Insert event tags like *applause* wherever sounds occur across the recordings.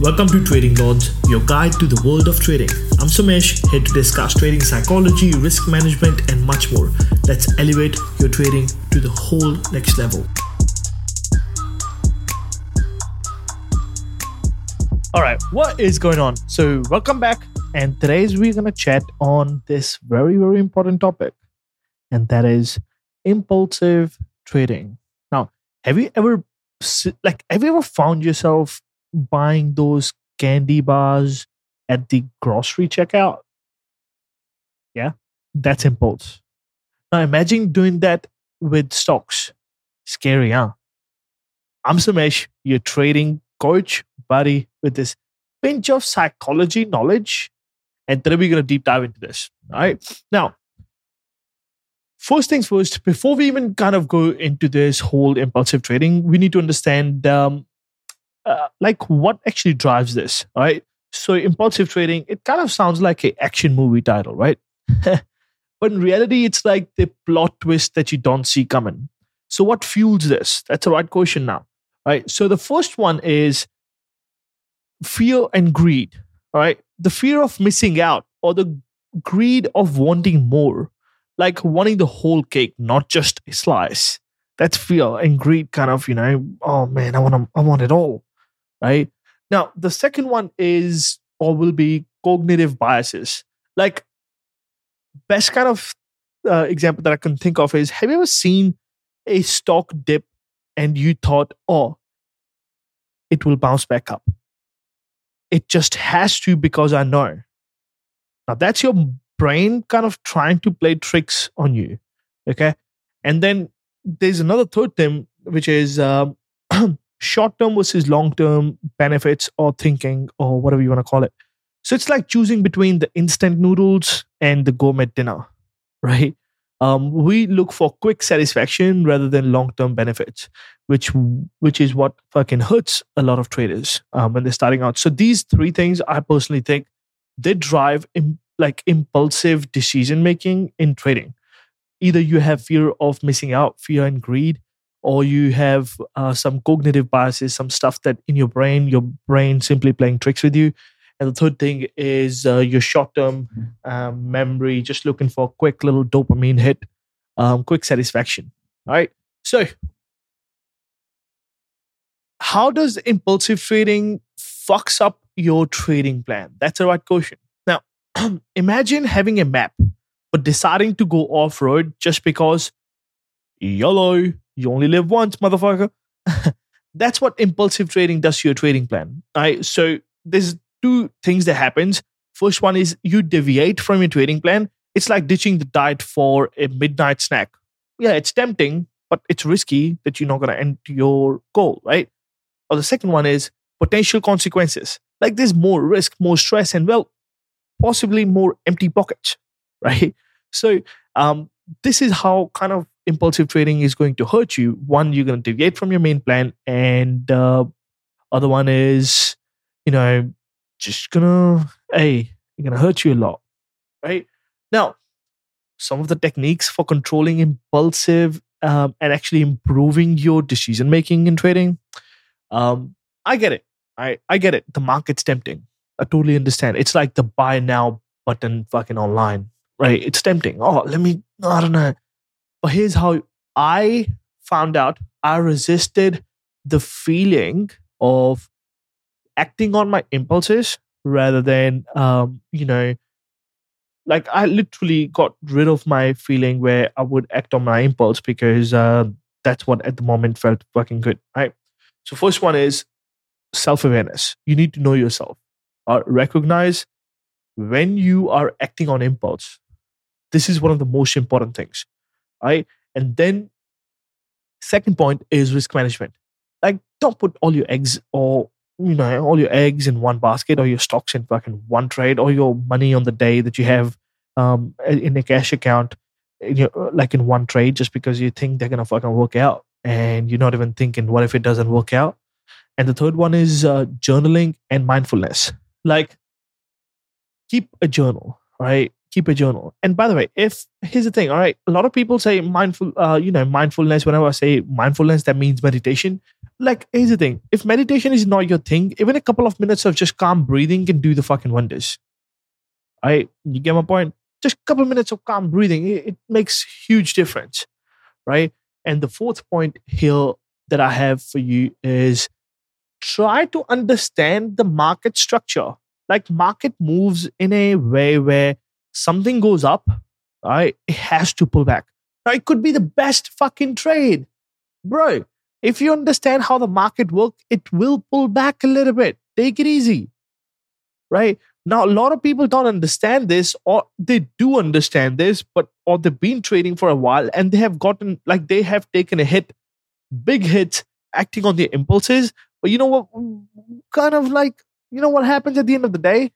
Welcome to Trading Lords, your guide to the world of trading. I'm Sumesh, here to discuss trading psychology, risk management, and much more. Let's elevate your trading to the whole next level. All right, what is going on? So, welcome back. And today's we're going to chat on this very, very important topic, and that is impulsive trading. Now, have you ever like have you ever found yourself buying those candy bars at the grocery checkout. Yeah, that's impulse. Now imagine doing that with stocks. Scary, huh? I'm Sumesh, your trading coach, buddy, with this pinch of psychology knowledge. And today we're going to deep dive into this. All right. Now, first things first, before we even kind of go into this whole impulsive trading, we need to understand um, uh, like what actually drives this, right? So impulsive trading, it kind of sounds like an action movie title, right? *laughs* but in reality, it's like the plot twist that you don't see coming. So what fuels this? That's the right question now, right? So the first one is fear and greed, right? The fear of missing out or the greed of wanting more, like wanting the whole cake, not just a slice. That's fear and greed, kind of, you know, oh man, I want, I want it all right? Now, the second one is or will be cognitive biases. Like, best kind of uh, example that I can think of is have you ever seen a stock dip and you thought, oh, it will bounce back up? It just has to because I know. Now, that's your brain kind of trying to play tricks on you. Okay. And then there's another third thing, which is um, *clears throat* short term versus long term benefits or thinking or whatever you want to call it. So it's like choosing between the instant noodles and the gourmet dinner, right? Um, we look for quick satisfaction rather than long term benefits, which which is what fucking hurts a lot of traders um, when they're starting out. So these three things, I personally think, they drive Im- like impulsive decision making in trading. Either you have fear of missing out, fear and greed, or you have uh, some cognitive biases, some stuff that in your brain, your brain simply playing tricks with you. And the third thing is uh, your short term um, memory, just looking for a quick little dopamine hit, um, quick satisfaction. All right. So, how does impulsive trading fucks up your trading plan? That's the right question. Now, *clears throat* imagine having a map, but deciding to go off road just because YOLO, you only live once, motherfucker. *laughs* That's what impulsive trading does to your trading plan. Right? So there's two things that happens. First one is you deviate from your trading plan. It's like ditching the diet for a midnight snack. Yeah, it's tempting, but it's risky that you're not going to end your goal, right? Or the second one is potential consequences. Like there's more risk, more stress, and well, possibly more empty pockets, *laughs* right? So um, this is how kind of impulsive trading is going to hurt you. One, you're going to deviate from your main plan, and uh, other one is, you know, just gonna hey, you're gonna hurt you a lot, right? Now, some of the techniques for controlling impulsive um, and actually improving your decision making in trading. Um, I get it. I I get it. The market's tempting. I totally understand. It's like the buy now button fucking online, right? It's tempting. Oh, let me. I don't know. But here's how I found out I resisted the feeling of acting on my impulses rather than, um, you know, like I literally got rid of my feeling where I would act on my impulse because uh, that's what at the moment felt fucking good, right? So, first one is self awareness. You need to know yourself, uh, recognize when you are acting on impulse. This is one of the most important things right? And then second point is risk management. Like don't put all your eggs or you know all your eggs in one basket or your stocks in fucking one trade or your money on the day that you have um, in a cash account you know, like in one trade just because you think they're gonna fucking work out and you're not even thinking what if it doesn't work out and the third one is uh, journaling and mindfulness like keep a journal right keep a journal. And by the way, if here's the thing, all right, a lot of people say mindful, uh, you know, mindfulness. Whenever I say mindfulness, that means meditation. Like, here's the thing: if meditation is not your thing, even a couple of minutes of just calm breathing can do the fucking wonders. All right, you get my point. Just a couple of minutes of calm breathing, it, it makes huge difference, right? And the fourth point here that I have for you is try to understand the market structure. Like market moves in a way where something goes up, right? It has to pull back. Now it could be the best fucking trade. Bro, if you understand how the market works, it will pull back a little bit. Take it easy. Right? Now, a lot of people don't understand this, or they do understand this, but or they've been trading for a while and they have gotten like they have taken a hit, big hit, acting on their impulses. But you know what? Kind of like, you know what happens at the end of the day?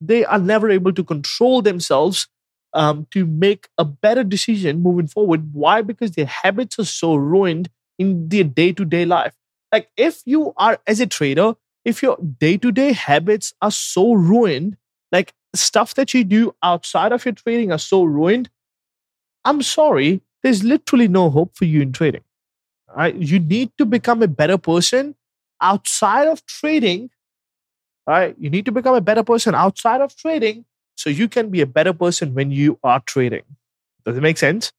They are never able to control themselves um, to make a better decision moving forward. Why? Because their habits are so ruined in their day to day life. Like, if you are, as a trader, if your day to day habits are so ruined, like stuff that you do outside of your trading are so ruined, I'm sorry, there's literally no hope for you in trading. Right? You need to become a better person outside of trading. Right? You need to become a better person outside of trading so you can be a better person when you are trading. Does it make sense?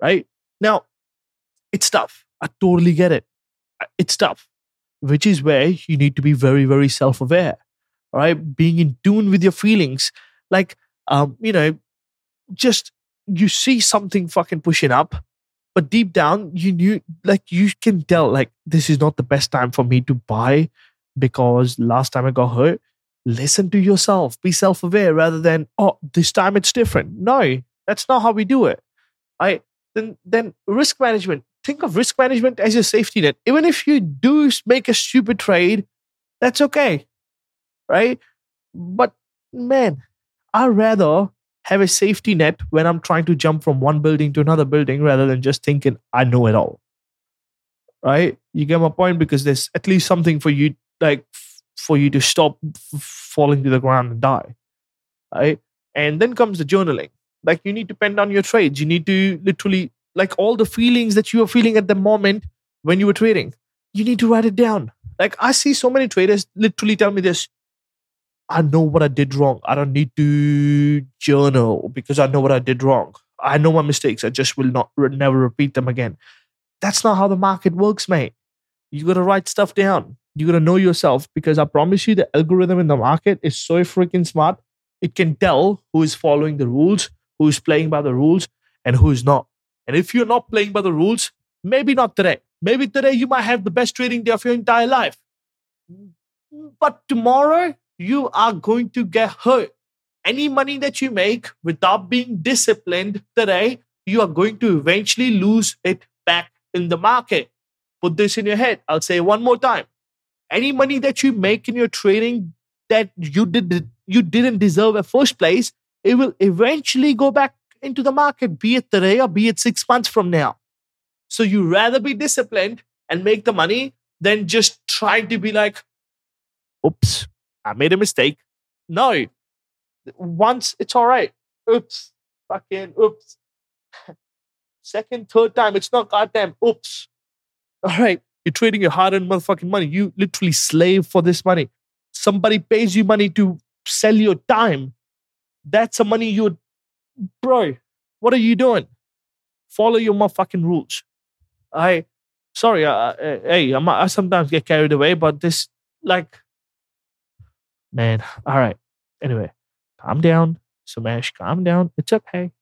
Right? Now, it's tough. I totally get it. It's tough, which is where you need to be very, very self aware. All right. Being in tune with your feelings. Like, um, you know, just you see something fucking pushing up but deep down you knew like you can tell like this is not the best time for me to buy because last time i got hurt listen to yourself be self-aware rather than oh this time it's different. No that's not how we do it. I then then risk management. Think of risk management as your safety net. Even if you do make a stupid trade that's okay right? But man i'd rather have a safety net when I'm trying to jump from one building to another building rather than just thinking I know it all. Right? You get my point? Because there's at least something for you, like for you to stop falling to the ground and die. Right? And then comes the journaling. Like you need to pen down your trades. You need to literally, like all the feelings that you are feeling at the moment when you were trading, you need to write it down. Like I see so many traders literally tell me this I know what I did wrong. I don't need to journal because I know what I did wrong. I know my mistakes. I just will not never repeat them again. That's not how the market works, mate. You got to write stuff down. You got to know yourself because I promise you, the algorithm in the market is so freaking smart. It can tell who is following the rules, who is playing by the rules, and who is not. And if you're not playing by the rules, maybe not today. Maybe today you might have the best trading day of your entire life. But tomorrow, you are going to get hurt. Any money that you make without being disciplined today, you are going to eventually lose it back in the market. Put this in your head. I'll say one more time. Any money that you make in your trading that you did you didn't deserve at first place, it will eventually go back into the market, be it today or be it six months from now. So you rather be disciplined and make the money than just trying to be like, oops, I made a mistake. No. Once it's all right. Oops. Fucking oops. *laughs* Second, third time, it's not goddamn oops. All right. You're trading your hard earned motherfucking money. You literally slave for this money. Somebody pays you money to sell your time. That's the money you, bro. What are you doing? Follow your motherfucking rules. I, sorry, uh, uh, hey, I'm, I sometimes get carried away, but this, like, man. All right. Anyway, calm down. Sumesh, calm down. It's okay.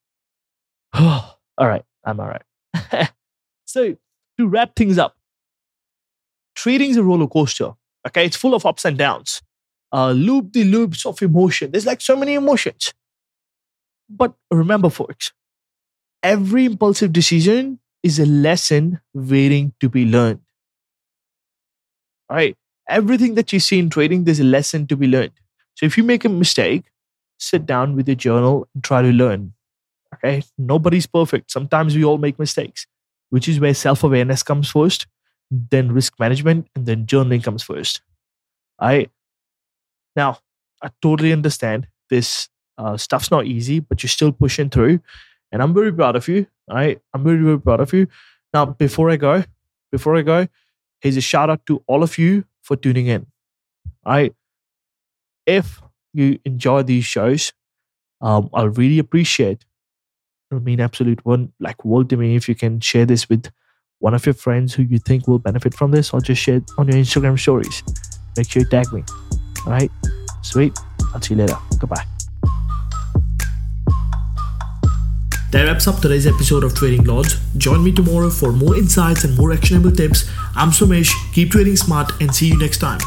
*sighs* all right. I'm all right. *laughs* so, to wrap things up, trading is a roller coaster. Okay. It's full of ups and downs, uh, loop the loops of emotion. There's like so many emotions. But remember, folks, every impulsive decision is a lesson waiting to be learned. All right everything that you see in trading, there's a lesson to be learned. So if you make a mistake, sit down with your journal and try to learn. Okay. Nobody's perfect. Sometimes we all make mistakes, which is where self awareness comes first, then risk management, and then journaling comes first. I now I totally understand this Uh, stuff's not easy, but you're still pushing through. And I'm very proud of you. All right. I'm very, very proud of you. Now, before I go, before I go, here's a shout out to all of you for tuning in. Right. If you enjoy these shows, um, I'll really appreciate. It'll mean absolute one like world to me if you can share this with one of your friends who you think will benefit from this, or just share it on your Instagram stories. Make sure you tag me. All right. Sweet. I'll see you later. Goodbye. That wraps up today's episode of Trading Lords. Join me tomorrow for more insights and more actionable tips. I'm Somesh. Keep trading smart and see you next time.